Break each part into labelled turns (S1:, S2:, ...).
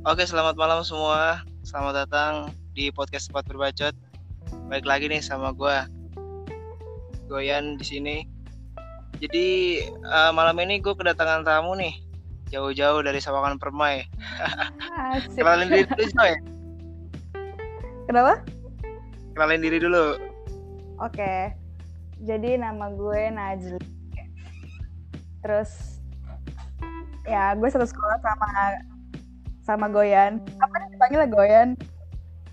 S1: Oke, selamat malam semua. Selamat datang di podcast Tempat Berbacot. Baik lagi nih sama gue, Goyan di sini. Jadi uh, malam ini gue kedatangan tamu nih, jauh-jauh dari Sawangan Permai. Kenalin diri dulu, Joy.
S2: Kenapa?
S1: Kenalin diri dulu.
S2: Oke. Jadi nama gue Najli. Terus ya gue satu sekolah sama sama Goyan. Apa nih dipanggil Goyan?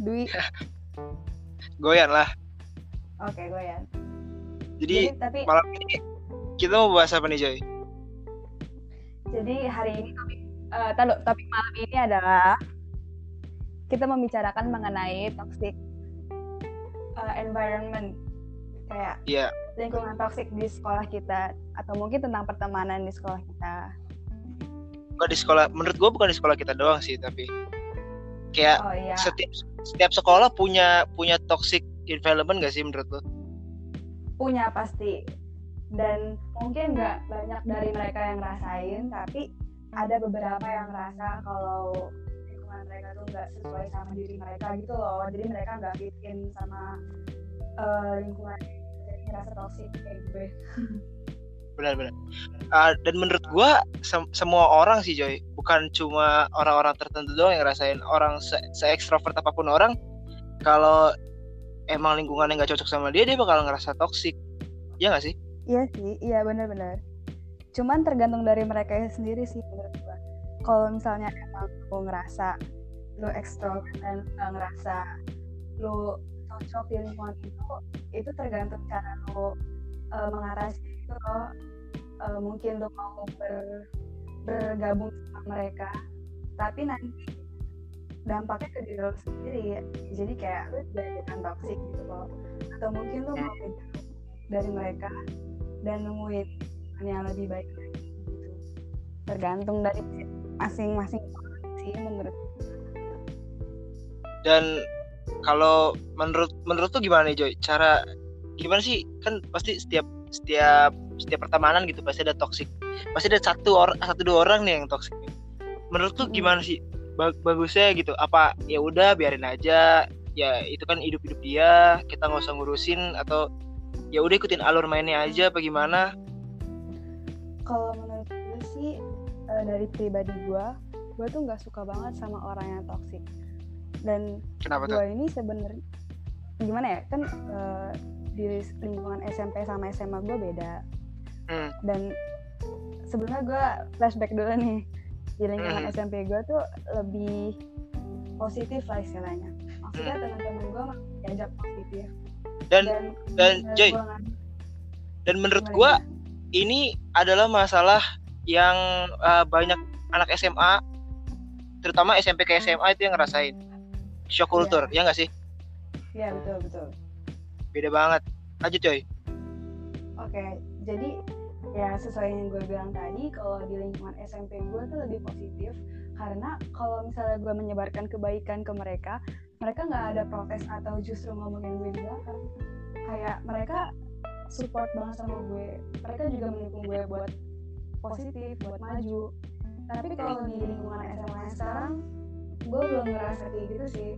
S2: Dwi.
S1: Goyan lah.
S2: Oke, Goyan.
S1: Jadi, Jadi tapi... malam ini kita mau bahas apa nih, Joy?
S2: Jadi hari ini topik uh, tahu, topik malam ini adalah kita membicarakan mengenai toxic uh, environment kayak
S1: yeah.
S2: lingkungan toxic di sekolah kita atau mungkin tentang pertemanan di sekolah kita
S1: bukan di sekolah menurut gue bukan di sekolah kita doang sih tapi kayak oh, iya. setiap setiap sekolah punya punya toxic environment gak sih menurut lo?
S2: Punya pasti dan mungkin nggak banyak dari mereka yang ngerasain tapi ada beberapa yang ngerasa kalau lingkungan mereka tuh nggak sesuai sama diri mereka gitu loh jadi mereka nggak fit in sama uh, lingkungan jadi ngerasa toxic kayak gue
S1: benar-benar uh, dan menurut gue se semua orang sih Joy. Bukan cuma orang-orang tertentu doang yang ngerasain. Orang se, se ekstrovert apa pun orang kalau emang lingkungannya nggak cocok sama dia dia bakal ngerasa toksik ya nggak sih?
S2: Iya sih iya benar-benar cuman tergantung dari mereka sendiri sih menurut gue kalau misalnya emang lo ngerasa lo ekstrovert dan gak ngerasa lo cocok di lingkungan itu itu tergantung cara lo uh, itu lo uh, mungkin lo mau ber, bergabung sama mereka. Tapi nanti dampaknya ke diri lo sendiri. Ya jadi kayak lo jadi toxic gitu loh. Atau mungkin lo mau dari mereka dan nemuin yang lebih baik lagi gitu. Tergantung dari masing-masing sih menurut
S1: dan kalau menurut menurut tuh gimana nih Joy? Cara gimana sih? Kan pasti setiap setiap setiap pertemanan gitu pasti ada toxic. Pasti ada satu orang satu dua orang nih yang toxic menurut tuh gimana sih? Bagusnya gitu apa ya udah biarin aja ya itu kan hidup hidup dia kita nggak usah ngurusin atau ya udah ikutin alur mainnya aja apa gimana?
S2: Kalau menurut gue sih uh, dari pribadi gue gue tuh nggak suka banget sama orang yang toxic. Dan gue ini sebenarnya gimana ya kan uh, di lingkungan SMP sama SMA gue beda. Hmm. dan sebenarnya gue flashback dulu nih di lingkungan hmm. SMP gue tuh lebih positif lah istilahnya. Maksudnya hmm. teman-teman gue diajak positif.
S1: Dan dan, dan Joy dan menurut gue ini adalah masalah yang uh, banyak anak SMA terutama SMP ke SMA itu yang ngerasain. Shock culture ya nggak sih?
S2: Iya betul betul
S1: beda banget. Lanjut coy.
S2: Oke jadi ya sesuai yang gue bilang tadi kalau di lingkungan SMP gue tuh lebih positif. Karena kalau misalnya gue menyebarkan kebaikan ke mereka mereka nggak ada protes atau justru ngomongin gue di belakang kayak mereka support banget sama gue. Mereka juga mendukung gue buat positif buat maju. Tapi kalau di lingkungan SMA sekarang gue belum ngerasa kayak gitu sih.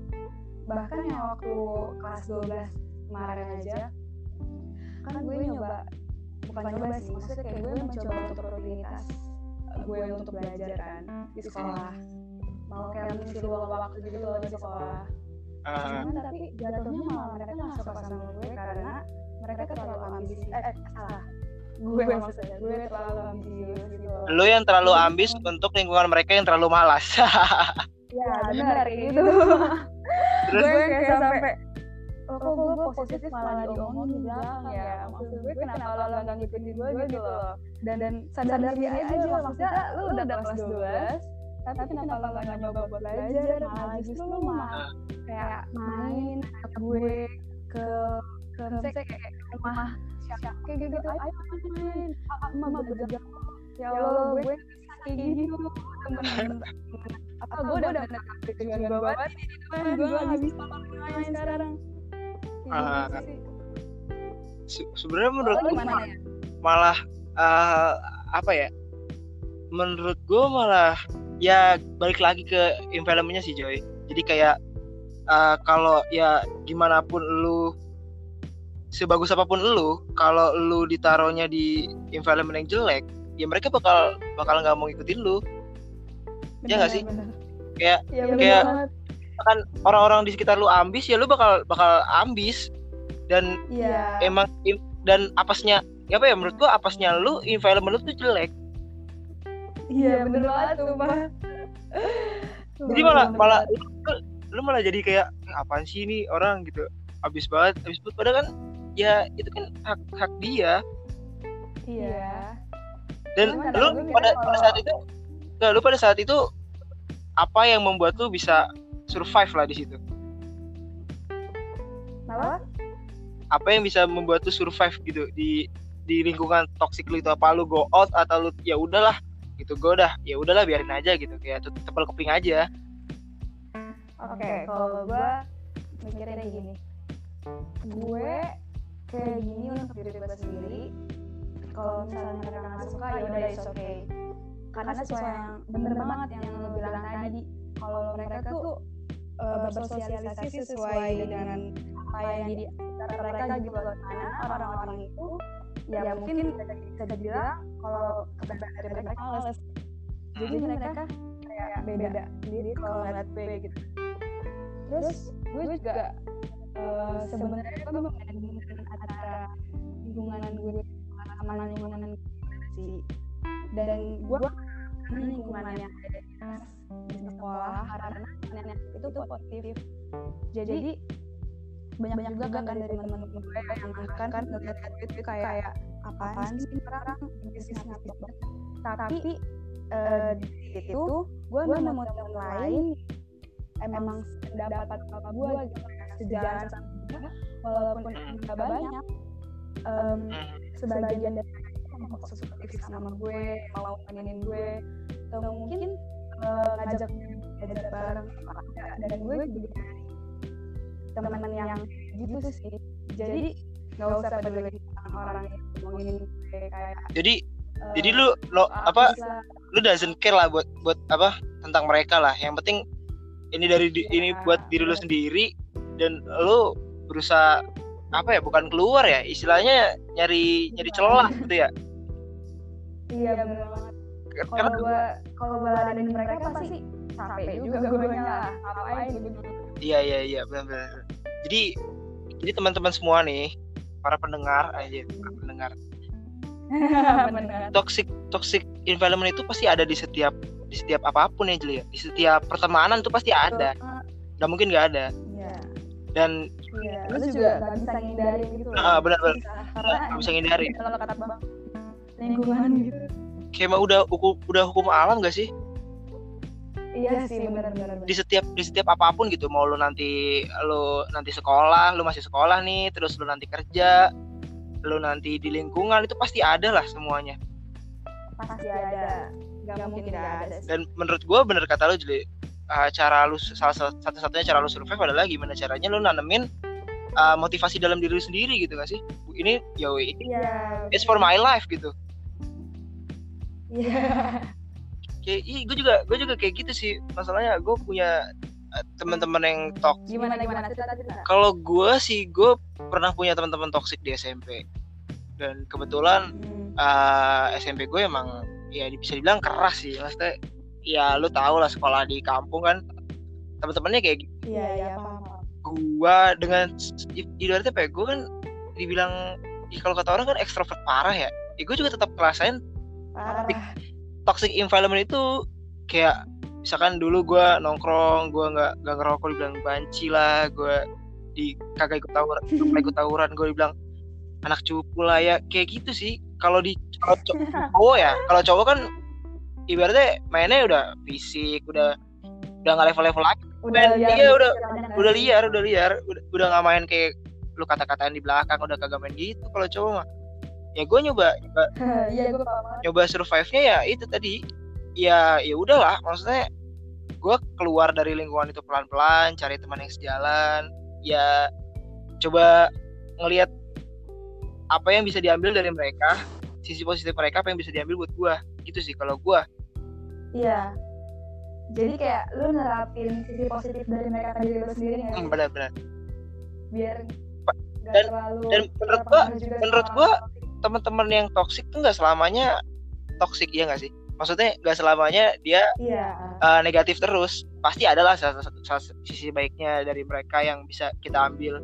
S2: Bahkan yang waktu kelas 12 kemarin aja. kan gue nyoba bukan nyoba sih maksudnya kayak gue mencoba untuk rutinitas gue untuk belajar kan di sekolah. mau kayak mengisi luang waktu gitu loh di sekolah. uh. cuman tapi jatuhnya malah mereka nggak suka sama gue karena mereka terlalu ambisi. eh, eh salah. Gue maksudnya gue terlalu ambisius gitu. loh.
S1: lo yang terlalu ambis untuk lingkungan mereka yang terlalu malas.
S2: Ya benar gitu. gue kayak sampai kok gue positif malah diomongin di belakang ya maksud gue kenapa lo gak ngikutin gue gitu loh? dan dan sadar diri aja maksudnya lu udah kelas 12 tapi kenapa lo gak nyoba buat belajar? malah justru lu mah kayak main gue ke ke misalnya kayak rumah siapa kayak gitu ayo main. mama bekerja ya Allah gue kayak gitu apa gue udah bener tujuan gue banget gue gak bisa main sekarang
S1: uh, se sebenarnya menurut gue malah, malah uh, apa ya? Menurut gue malah ya balik lagi ke environmentnya sih Joy. Jadi kayak uh, kalau ya gimana pun lu sebagus apa pun lu kalau lu ditaruhnya di environment yang jelek ya mereka bakal bakal nggak mau ngikutin lu. Ya nggak sih?
S3: Bener.
S1: kayak
S3: bener
S1: kayak
S3: banget.
S1: Kan orang-orang di sekitar lu ambis ya lu bakal bakal ambis. Dan
S3: Iya.
S1: emang dan apesnya ya apa ya menurut gua apesnya lu environment lu tuh jelek.
S3: Iya, bener banget tuh, Pak.
S1: jadi malah malah lu, lu malah jadi kayak "Eh, apaan sih ini orang? gitu. Abis banget abis banget. Padahal kan ya itu kan hak hak dia.
S3: Iya.
S1: dan
S3: Cuman
S1: lu pada pada saat itu enggak lu pada saat itu apa yang membuat lu bisa survive lah di situ
S3: Kenapa?
S1: apa yang bisa membuat lu survive gitu di di lingkungan toxic lu itu apa lu go out atau lu ya udahlah gitu gue udah ya udahlah biarin aja gitu kayak tepal keping aja
S3: Oke, kalau gue mikirnya gini, gue kayak gini untuk diri gue sendiri. Kalau misalnya mereka nggak suka, ya udah it's okay. Karena sesuai yang bener banget yang lo bilang bersosialisasi sesuai dengan apa yang di antara mereka gitu. Loh. Karena orang-orang itu ya mungkin bisa dibilang kalau kebanyakan dari mereka males. Jadi mereka kayak beda sendiri kalau ngeliat gue gitu. terus gue juga uh, sebenarnya gue membandingkan antara lingkungan gue sama lingkungan gue sih. Dan gue lingkungan yang di sekolah karena nenek itu tuh positif. jadi banyak banyak juga kan dari teman-teman gue yang bahkan kan ngeliat itu kayak apaan sih ini orang? bisnis banget. Tapi eh, di situ gue nemu teman lain emang pendapat apa gue gitu sejalan sama gue walaupun nggak banyak em, sebagian dari mereka positif sama gue mau gue atau mungkin eh, ngajak belajar bareng. Dan gue juga teman-teman yang gitu sih. jadi nggak usah peduli sama orang yang ngomongin gue kayak
S1: jadi
S3: eh,
S1: jadi lu lo apa
S3: bisa-
S1: lu doesn't care lah buat buat apa tentang mereka lah. Yang penting ini dari di- ini
S3: Ya,
S1: buat diri lu sendiri dan lu berusaha apa ya bukan keluar ya istilahnya nyari nyari celah gitu ya.
S3: Iya
S1: karena
S3: kalau gue kalau gue ladenin mereka pasti capek juga gue lah ngapain gitu.
S1: Iya iya iya benar-benar jadi jadi teman-teman semua nih para pendengar aja para pendengar. Toxic toxic environment itu pasti ada di setiap di setiap apa pun ya Jeli ya. Di setiap pertemanan tuh pasti ada. Nggak mungkin nggak ada.
S3: Iya.
S1: Dan
S3: iya lu juga gak bisa ngindarin gitu
S1: ah, benar-benar
S3: Bisa. karena
S1: nggak bisa ngindarin.
S3: kalau kata bang lingkungan gitu
S1: kayak mah udah hukum udah hukum alam gak sih?
S3: Iya sih bener bener
S1: di setiap di setiap apa pun gitu mau lu nanti lu nanti sekolah lu masih sekolah nih terus lu nanti kerja lu nanti di lingkungan itu pasti ada lah semuanya.
S3: Pasti ada. gak mungkin gak ada sih.
S1: dan menurut gua bener kata lu jadi cara lu salah satu-satunya cara lu survive adalah gimana caranya lu nanemin uh, motivasi dalam diri lu sendiri gitu gak sih? Ini yo ini
S3: iya.
S1: it's for my life gitu
S3: iya.
S1: Kayak gue juga gue juga kayak gitu sih. Masalahnya gue punya uh, teman-teman yang tok
S3: gimana gimana? Cerita
S1: kalau gue sih gue pernah punya teman-teman toksik di SMP dan kebetulan
S3: Hmm.
S1: uh, SMP gue emang ya bisa dibilang keras sih. Maksudnya ya lu tau lah sekolah di kampung kan teman-temannya kayak gitu.
S3: iya iya paham
S1: gue dengan ibaratnya apa ya gue kan dibilang ya kalau kata orang kan ekstrovert parah ya. Ya gue juga tetap ngerasain
S3: parah.
S1: Toxic environment itu kayak misalkan dulu gue nongkrong gue nggak nggak ngerokok dibilang banci lah gue di kagak ikut tawuran kagak ikut tawuran gue dibilang anak cupu lah ya. Kayak gitu sih. Kalau di kalau co- cowok ya kalau cowok kan ibaratnya mainnya udah fisik udah udah nggak level level lagi.
S3: Udah
S1: iya,
S3: liar
S1: udah-
S3: pikirannya nggak
S1: udah
S3: sih?
S1: liar udah liar. Udah udah nggak main kayak lu kata-katain di belakang udah kagak main gitu kalau cowok mah ya gue nyoba nyoba
S3: gue banget.
S1: nyoba survive-nya ya itu tadi. Ya ya udahlah maksudnya gue keluar dari lingkungan itu pelan-pelan cari teman yang sejalan. Ya coba ngelihat apa yang bisa diambil dari mereka sisi positif mereka apa yang bisa diambil buat gue gitu sih kalau gue
S3: iya. Jadi kayak lu nerapin sisi positif dari mereka ke diri lu sendiri nggak
S1: Hmm,
S3: sih?
S1: benar-benar.
S3: Biar
S1: dan-
S3: terlalu
S1: dan menurut
S3: juga
S1: menurut
S3: toxic.
S1: Teman-teman yang toksik tuh nggak selamanya toksik ya nggak sih? Maksudnya nggak selamanya dia
S3: iya.
S1: uh, negatif terus. Pasti adalah salah satu salah satu sisi baiknya dari mereka yang bisa kita ambil.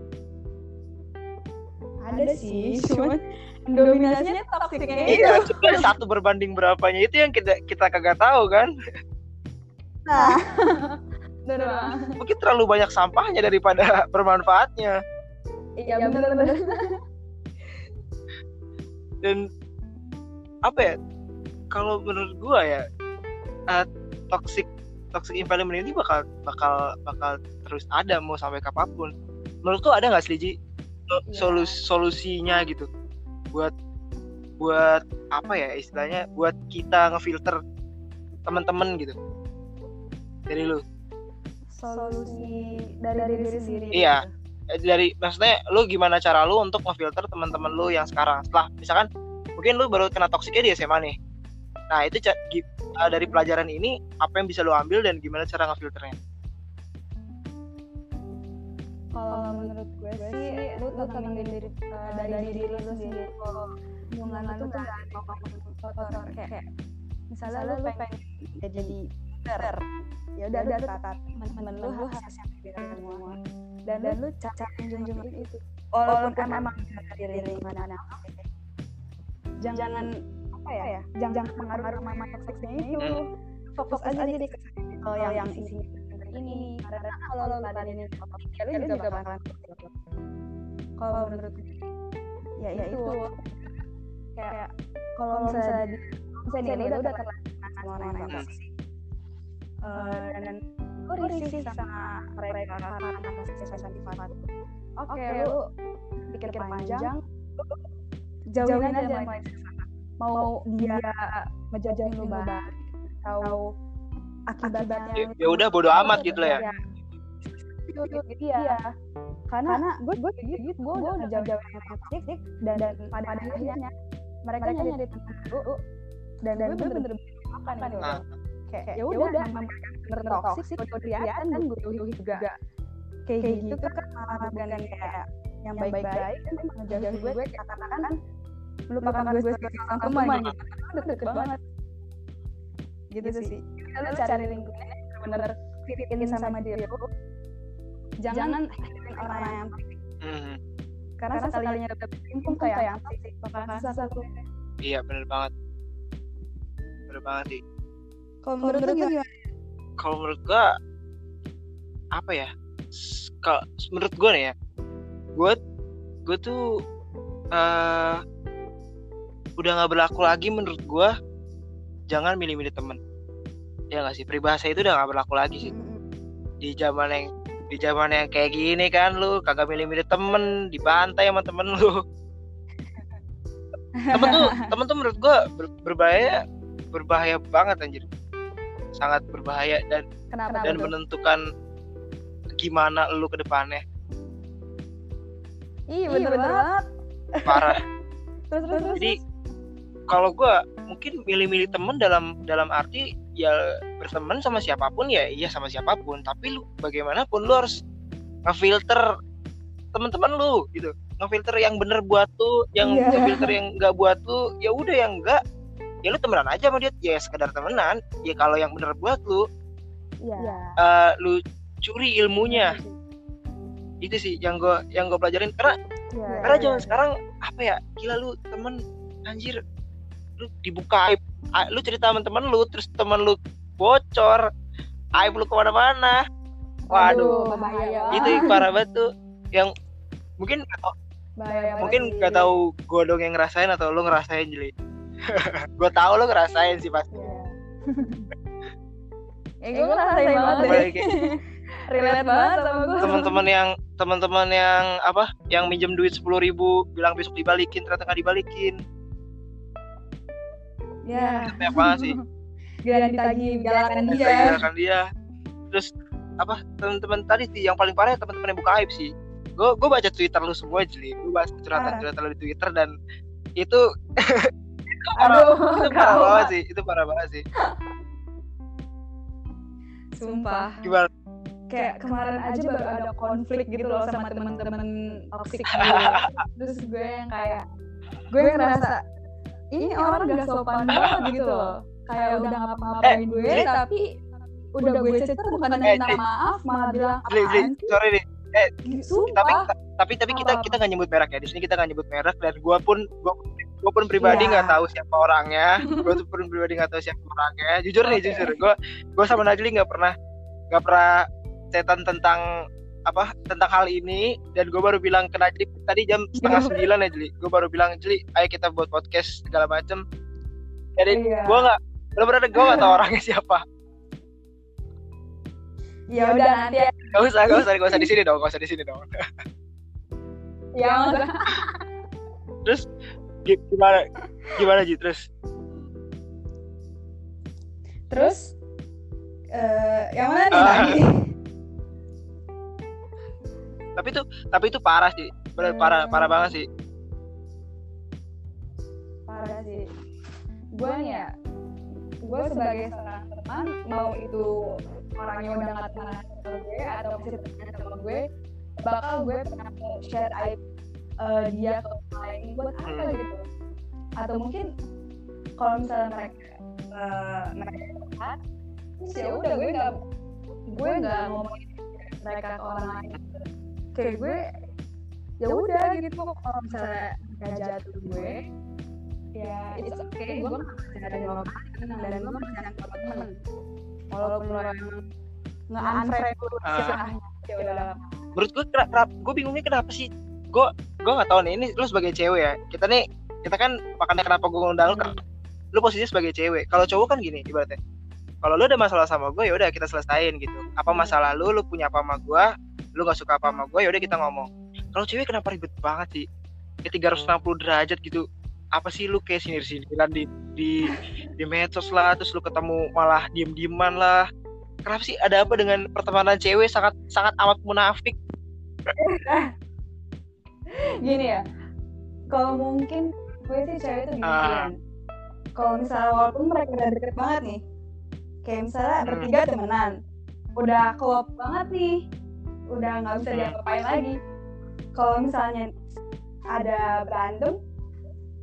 S3: Ada sih cuman dominasinya toksiknya itu
S1: iya cuma satu berbanding berapanya. Itu yang kita kita kagak tahu kan?
S3: Nah.
S1: Mungkin terlalu banyak sampahnya daripada bermanfaatnya.
S3: Iya bener bener
S1: dan apa ya kalau menurut gua ya uh, toxic toxic environment ini bakal bakal bakal terus ada mau sampai kapan pun. Menurut tuh ada nggak sih Ji
S3: Iya.
S1: solus solusinya gitu. Buat buat apa ya istilahnya? Buat kita ngefilter teman-teman gitu. Dari lu
S3: solusi dari diri sendiri.
S1: Iya. Eh, dari maksudnya lu gimana cara lu untuk ngefilter teman-teman lu yang sekarang? Setelah misalkan mungkin lu baru kena toksiknya di SMA nih. Nah itu eh, dari pelajaran ini apa yang bisa lu ambil dan gimana cara ngefilternya?
S3: Kalau menurut gue sih lu tenangin diri eh, dari diri lu sendiri. Kalau hubungan lu tuh kotor kayak kayak misalnya lu pengen ya jadi leader ya udah udah kata teman-teman lu harus siap biar semua. dan dan lu cari junjung itu. Walaupun emang dari lingkungan jangan jangan apa ya jangan pengaruh sama toxicnya itu. fokus aja di kalau yang yang isinya ini. karena kalau lo laden ini. toxic ya lu juga bakalan kalau menurut ya, ya itu. kayak kalau misalnya di misalnya nih lu udah terlanjur sama orang yang Eh, dan lu risih sama mereka karena masih sifat oke lu pikir panjang jauhin aja mulai mau dia ngejajah lu balik atau akibatnya
S1: ya, ya udah bodo amat gitu lah ya.
S3: Itu iya. Karena gue gue gitu gue udah ngejauh-jauh yang toxic dan, dan pada akhirnya mereka nyari teman baru. Dan dan gue bener-bener apa nih
S1: Nah.
S3: Kayak ya udah memang bener udah kelihatan kan gue juga. kayak gitu kan malah bukan kayak yang baik-baik kan emang ngejauh gue katakan melupakan gue sebagai orang teman gitu. Deket banget. Gitu sih. lu cari lingkungan yang bener fitin sama diri lu jangan orang yang
S1: Mhm.
S3: karena sekalinya udah berkumpul kayak yang toxic bakalan susah tuh.
S1: Iya bener banget. Bener banget sih
S3: kalau menurut lu gimana?
S1: Kalau menurut gua apa ya? Kalau menurut gua nih ya gua gua tuh eh udah nggak berlaku lagi menurut gua jangan milih-milih temen. Ya nggak sih? Peribahasa itu udah nggak berlaku lagi sih. Di zaman yang di zaman yang kayak gini kan lu kagak milih-milih temen dibantai sama temen lu. Temen tuh temen tuh menurut gua ber- berbahaya berbahaya banget anjir sangat berbahaya dan
S3: kenapa
S1: dan
S3: tuh?
S1: menentukan gimana lu ke depannya.
S3: Iya bener banget.
S1: parah.
S3: Terus terus terus
S1: jadi kalau gua mungkin milih-milih temen dalam dalam arti ya berteman sama siapa pun ya iya sama siapa pun. Tapi lu bagaimanapun lu harus ngefilter teman-teman lu gitu. Ngefilter yang bener buat lu yang
S3: Iya.
S1: ngefilter yang enggak buat lu ya udah yang enggak ya lu temenan aja sama dia. Ya sekedar temenan. Ya kalau yang bener buat lu
S3: iya.
S1: Eh, lu curi ilmunya. Itu sih yang gua yang gua pelajarin. Karena
S3: Iya,
S1: karena
S3: iya,
S1: zaman sekarang apa ya gila lu temen anjir lu dibuka aib. A- lu cerita sama temen lu terus temen lu bocor aib lu ke mana-mana. Waduh.
S3: bahaya
S1: itu parah banget tuh. Yang mungkin
S3: bahaya
S1: mungkin gak tahu gue dong yang ngerasain atau lu ngerasain jadi gue tahu lu ngerasain sih pasti.
S3: Ya gue ngerasain banget relate banget sama gue
S1: teman-teman yang teman-teman yang apa yang minjem duit sepuluh ribu bilang besok dibalikin ternyata nggak dibalikin.
S3: Ya.
S1: Banyak banget sih.
S3: Gila ditagi galakan dia.
S1: Galakan dia. Terus apa teman-teman tadi sih yang paling parah teman-teman yang buka aib sih. Gue gue baca twitter lu semua jadi gue baca curhatan curhatan lu di twitter dan itu itu parah
S3: aduh
S1: itu parah banget sih itu parah banget sih.
S3: Sumpah.
S1: Gimana?
S3: Kayak kemarin aja baru ada konflik gitu loh sama temen-temen toxic gue terus gue yang kayak gue ngerasa ini orang gak sopan banget gitu loh. Kayak udah ngapa-ngapain gue
S1: jadi-
S3: tapi udah gue chat bukan
S1: Eh,
S3: minta
S1: jadi-
S3: maaf malah bilang apaan sih?
S1: sorry nih tapi
S3: sumpah.
S1: tapi tapi kita kita nggak nyebut merek ya. Di sini kita nggak nyebut merek dan gua pun gua, gua pun pribadi
S3: Iya.
S1: nggak tahu siapa orangnya. Gua tuh pun pribadi nggak tahu siapa orangnya. Jujur nih
S3: Oke.
S1: jujur. Gua gua sama Najli nggak pernah nggak pernah setan tentang apa tentang hal ini. Dan gue baru bilang ke Najli tadi jam setengah sembilan ya Jli. Gue baru bilang Jli ayo kita buat podcast segala macem. Jadi
S3: Iya.
S1: gue nggak bener-bener gue nggak tahu orangnya siapa.
S3: Ya udah nanti ya.
S1: Gak usah gak usah gak usah. Di sini dong gak usah di sini dong.
S3: Ya
S1: terus gimana gimana Ji? Terus?
S3: Terus? Eh yang mana nih
S1: Ah.
S3: lagi?
S1: Tapi itu tapi itu parah sih. Bener
S3: Hmm.
S1: parah parah banget sih.
S3: Parah sih. Gue nih ya gue sebagai seorang teman mau itu orangnya udah gak temenan sama gue atau masih temenan sama gue bakal gue pernah share aib eh, dia ke lain buat apa
S1: Hmm.
S3: gitu. Atau mungkin kalau misalnya mereka eh, mereka dekat terus ya udah gue nggak gue nggak ngomongin mereka ke orang lain kayak gue ya udah gitu. kalau misalnya mereka jatuh gue ya it's okay. Gue masih ada di orang dan gue masih ada sama temen. Walaupun lo emang nggak unfriend istilahnya ya udah
S1: menurut gue kenapa gue bingungnya kenapa sih? Gue gue nggak tahu nih ini lu sebagai cewek ya kita nih kita kan makanya kenapa gue ngundang lu
S3: Hmm.
S1: lu posisinya sebagai cewek. Kalau cowok kan gini ibaratnya kalau lu ada masalah sama gue ya udah kita selesain gitu. Apa
S3: Hmm.
S1: masalah lu lu punya apa sama gue lu nggak suka apa sama gue ya udah kita ngomong. Kalau cewek kenapa ribet banget sih? Kayak 360 derajat gitu. Apa sih lu kayak sinir sindiran di di di medsos lah terus lu ketemu malah diem dieman lah. Kenapa sih? Ada apa dengan pertemanan cewek sangat sangat amat munafik
S3: gini ya kalau mungkin gue sih cewek itu gini
S1: Ah.
S3: kan kalau misalnya walaupun mereka udah deket banget nih kayak misalnya
S1: Hmm.
S3: bertiga temenan udah klop banget nih udah nggak bisa
S1: Hmm.
S3: diapa-apain lagi kalau misalnya ada berantem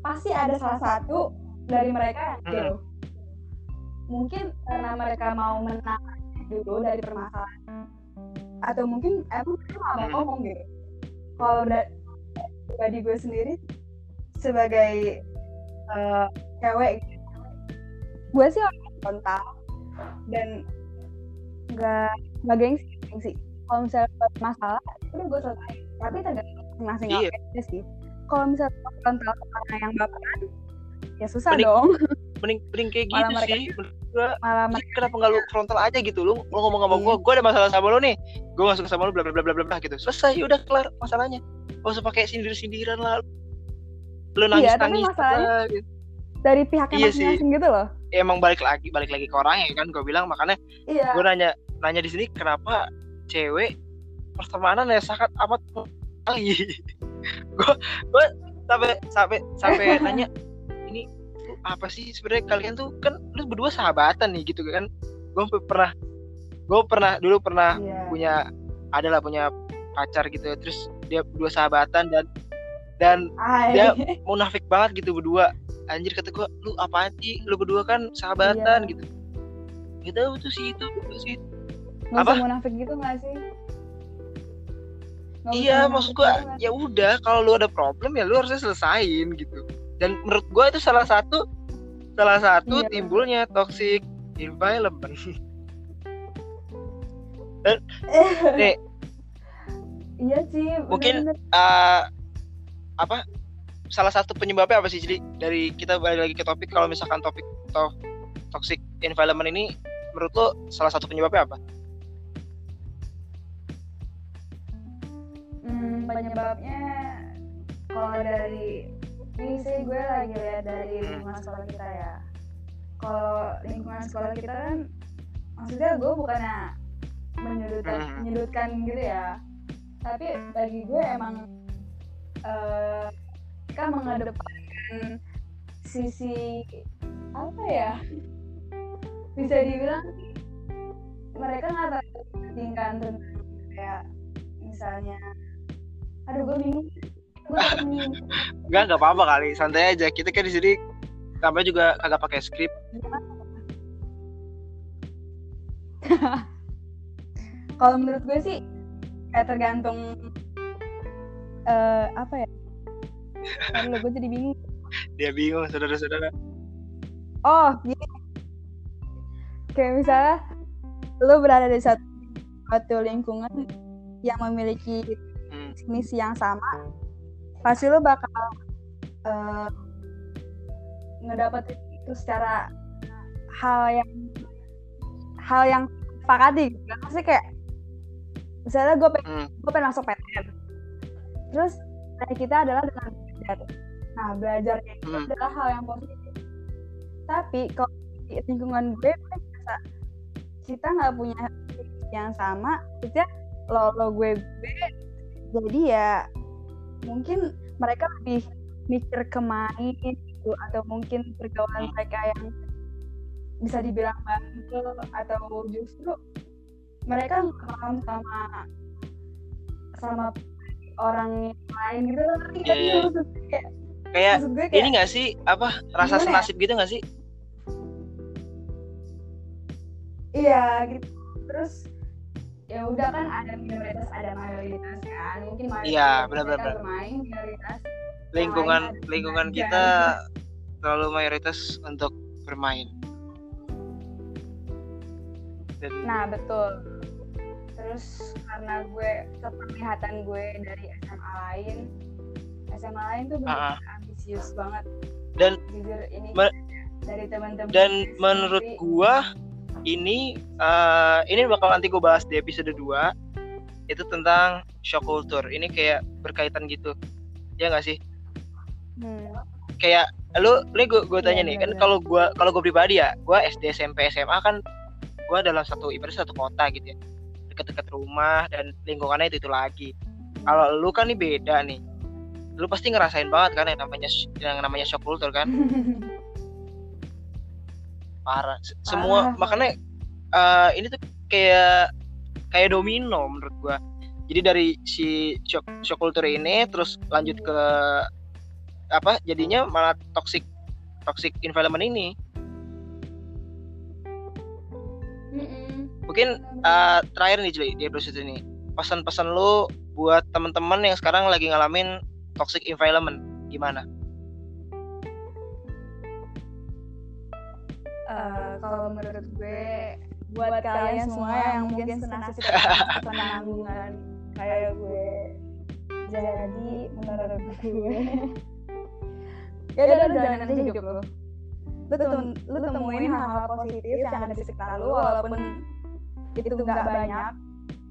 S3: pasti ada salah satu dari mereka yang
S1: Hmm.
S3: jauh mungkin karena mereka mau menang dulu dari permasalahan atau mungkin emang mereka nggak mau
S1: Hmm.
S3: ngomong gitu kalau pribadi gue sendiri sebagai eh, cewek gitu, gue sih orang frontal dan nggak nggak gengsi gengsi. Kalau misalnya masalah udah gue selesai. Tapi tergantung masing-masing
S1: Iya.
S3: orangnya sih. Kalau misalnya frontal orang yang baperan ya susah
S1: Mending-
S3: dong.
S1: mending mending kayak
S3: Malah
S1: gitu
S3: mereka-
S1: sih. gua
S3: malah
S1: Jadi kenapa nggak lu frontal aja gitu? Lu lu ngomong sama
S3: Iya.
S1: gue gue ada masalah sama lu nih. Gue gak suka sama lu bla bla bla bla bla bla gitu. Selesai udah kelar masalahnya gak usah pakai sindir sindiran lah. Lu nangis
S3: Iya,
S1: nangis
S3: masalahnya-
S1: gitu.
S3: dari pihaknya
S1: Iya sih.
S3: masing-masing gitu loh.
S1: Ya, emang balik lagi balik lagi ke orangnya kan gue bilang. Makanya
S3: iya.
S1: gue nanya nanya di sini kenapa cewek pertemanan ya sangat amat kali gue gue sampai sampai sampai nanya ini apa sih sebenarnya kalian tuh? Kan lu berdua sahabatan nih gitu kan. Gue pernah gue pernah dulu pernah
S3: Iya.
S1: punya adalah punya pacar gitu terus dia berdua sahabatan dan dan
S3: Ay.
S1: dia munafik banget gitu berdua. Anjir kata gue lu apaan sih? Lu berdua kan sahabatan
S3: Iya.
S1: gitu. Gitu tuh sih itu itu sih
S3: Nggak
S1: apa?
S3: usah munafik gitu gak sih? Usah
S1: iya maksud gua
S3: gitu
S1: ya udah kalau lu ada problem ya lu harusnya selesain gitu. Dan menurut gua itu salah satu salah satu
S3: Iya.
S1: timbulnya toxic environment. Nih
S3: iya sih
S1: Mungkin-
S3: bener-bener.
S1: eh, apa salah satu penyebabnya apa sih jadi dari kita balik lagi ke topik kalau misalkan topik to toxic environment ini menurut lo salah satu penyebabnya apa
S3: Hmm, penyebabnya kalau dari ini sih gue lagi lihat dari
S1: Hmm.
S3: lingkungan sekolah kita ya kalau lingkungan sekolah kita kan maksudnya gue bukannya menyudutkan
S1: Hmm.
S3: menyudutkan gitu ya tapi bagi gue emang eh kita mengedepankan sisi apa ya bisa dibilang mereka nggak tingkat tentang kayak misalnya aduh gue bingung gue bingung
S1: Enggak, enggak apa-apa kali. Santai aja. Kita kan di sini tambah juga kagak pakai skrip.
S3: kalau menurut gue sih kayak tergantung eh apa ya Lalu gue jadi bingung
S1: Dia bingung, saudara-saudara.
S3: oh gini kayak misalnya lu berada di satu, suatu lingkungan yang memiliki
S1: Hmm.
S3: misi yang sama pasti lu bakal eh ngedapetin itu secara hal yang hal yang sepakati gitu kan pasti kayak misalnya gue pengen
S1: Hmm.
S3: gue pengen masuk PTN terus dari kita adalah dengan belajar nah belajar itu
S1: Hmm.
S3: adalah hal yang positif tapi kalau di lingkungan gue gue merasa kita nggak punya yang sama maksudnya lo lo gue gue jadi ya mungkin mereka lebih mikir ke main gitu atau mungkin pergaulan
S1: Hmm.
S3: mereka yang bisa dibilang bandel atau justru mereka paham sama sama orang yang lain gitu loh ngerti
S1: Iya, iya.
S3: maksud gue kayak
S1: Kayak
S3: maksud gue
S1: ini enggak sih apa rasa
S3: ya?
S1: senasib gitu enggak sih?
S3: iya gitu terus ya udah kan ada minoritas ada mayoritas kan mungkin mayoritas
S1: Iya,
S3: mereka
S1: benar-benar.
S3: bermain minoritas
S1: Lingkungan lingkungan
S3: belajar.
S1: kita terlalu mayoritas untuk bermain. Dan
S3: Nah betul. Terus karena gue kepenglihatan gue dari SMA lain, SMA lain tuh bener
S1: Ah,
S3: ambisius banget.
S1: Dan-
S3: jujur ini dari teman-teman.
S1: dan
S3: gue
S1: menurut
S3: sendiri,
S1: gua ini eh, ini bakal nanti gue bahas di episode 2 itu tentang shock culture ini kayak berkaitan gitu ya nggak sih
S3: hmm,
S1: kayak lu ini gue gue tanya
S3: Iya,
S1: nih kan
S3: benar-benar.
S1: kalau gua kalau gue pribadi ya gua SD SMP SMA kan gua dalam satu ibarat satu kota gitu ya. Dekat-dekat rumah dan lingkungannya itu itu lagi. Kalau lu kan nih beda nih. Lu pasti ngerasain banget kan yang namanya yang namanya shock culture kan? Parah semua
S3: Parah.
S1: makanya eh, ini tuh kayak kayak domino menurut gua. Jadi dari si shock, shock culture ini terus lanjut ke apa jadinya malah toxic toxic environment ini mungkin eh, terakhir nih Juli di episode ini. Pesan-pesan lu buat teman-teman yang sekarang lagi ngalamin toxic environment gimana?
S3: Eh, kalau menurut gue buat kalian semua yang mungkin senasib penanggungan kayak gue jadi menurut gue. Ya udah jalanin aja hidup lu. lu, tem- lu temuin hal-hal positif yang ada di sekitar lu walaupun itu nggak banyak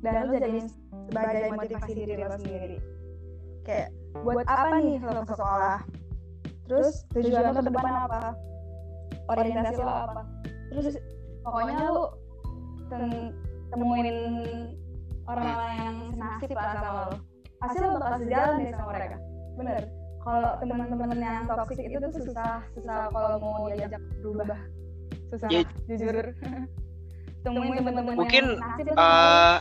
S3: dan lu jadiin sebagai motivasi diri lo sendiri. kayak buat apa nih lo ke sekolah? terus tujuan lo ke depan apa? orientasi lo apa? terus pokoknya lu tem- temuin orang-orang yang senasib lah sama lo pasti lo bakal sejalan deh sama mereka. Bener. Kalau teman-teman yang toksik itu tuh susah susah kalau mau diajak berubah. Susah.
S1: Ya.
S3: jujur temuin teman-teman
S1: Mungkin,
S3: yang lo.
S1: eh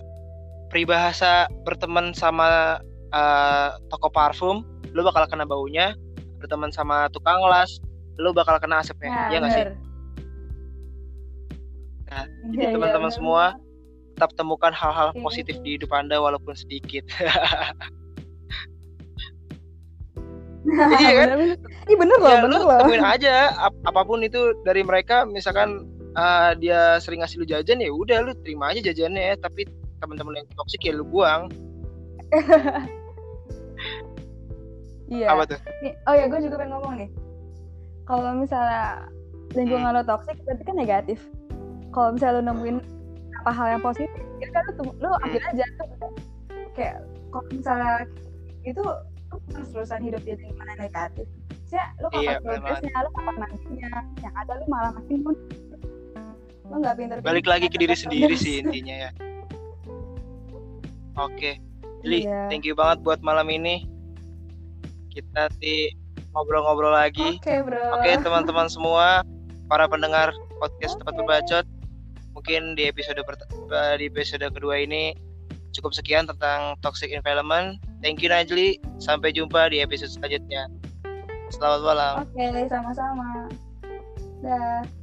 S1: peribahasa berteman sama eh, toko parfum lu bakal kena baunya berteman sama tukang las lu bakal kena asapnya
S3: Nah,
S1: ya nggak sih. Nah,
S3: Iya,
S1: jadi
S3: iya,
S1: teman-teman
S3: bener.
S1: semua tetap temukan hal-hal
S3: Iya.
S1: positif di hidup anda walaupun sedikit Iya kan?
S3: bener, bener. Ih bener loh,
S1: ya
S3: bener loh.
S1: temuin aja ap- apa pun itu dari mereka misalkan eh, dia sering ngasih lu jajan ya udah lu terima aja jajannya tapi teman-teman yang toksik ya lu buang
S3: Iya.
S1: apa tuh
S3: Nih, oh ya gue juga pengen ngomong nih. Kalau misalnya lingkungan lo toksik berarti kan negatif. Kalau misalnya lo nemuin apa hal yang positif, ya kan lo, lo ambil aja tuh. Kayak kalau misalnya itu terus terusan hidup di lingkungan negatif. Ya lo kapan
S1: Iya,
S3: progresnya, lo kapan majunya, yang ada lo malah makin mundur. Lo nggak pinter.
S1: balik lagi ke diri sendiri sih intinya ya oke Li
S3: Iya.
S1: thank you banget buat malam ini kita nanti ngobrol-ngobrol lagi
S3: Oke bro.
S1: Oke teman-teman semua, para pendengar podcast tempat berbacot, mungkin di episode di episode kedua ini cukup sekian tentang toxic environment. Thank you Najli. Sampai jumpa di episode selanjutnya. Selamat malam.
S3: Oke, okay, sama-sama. Dah.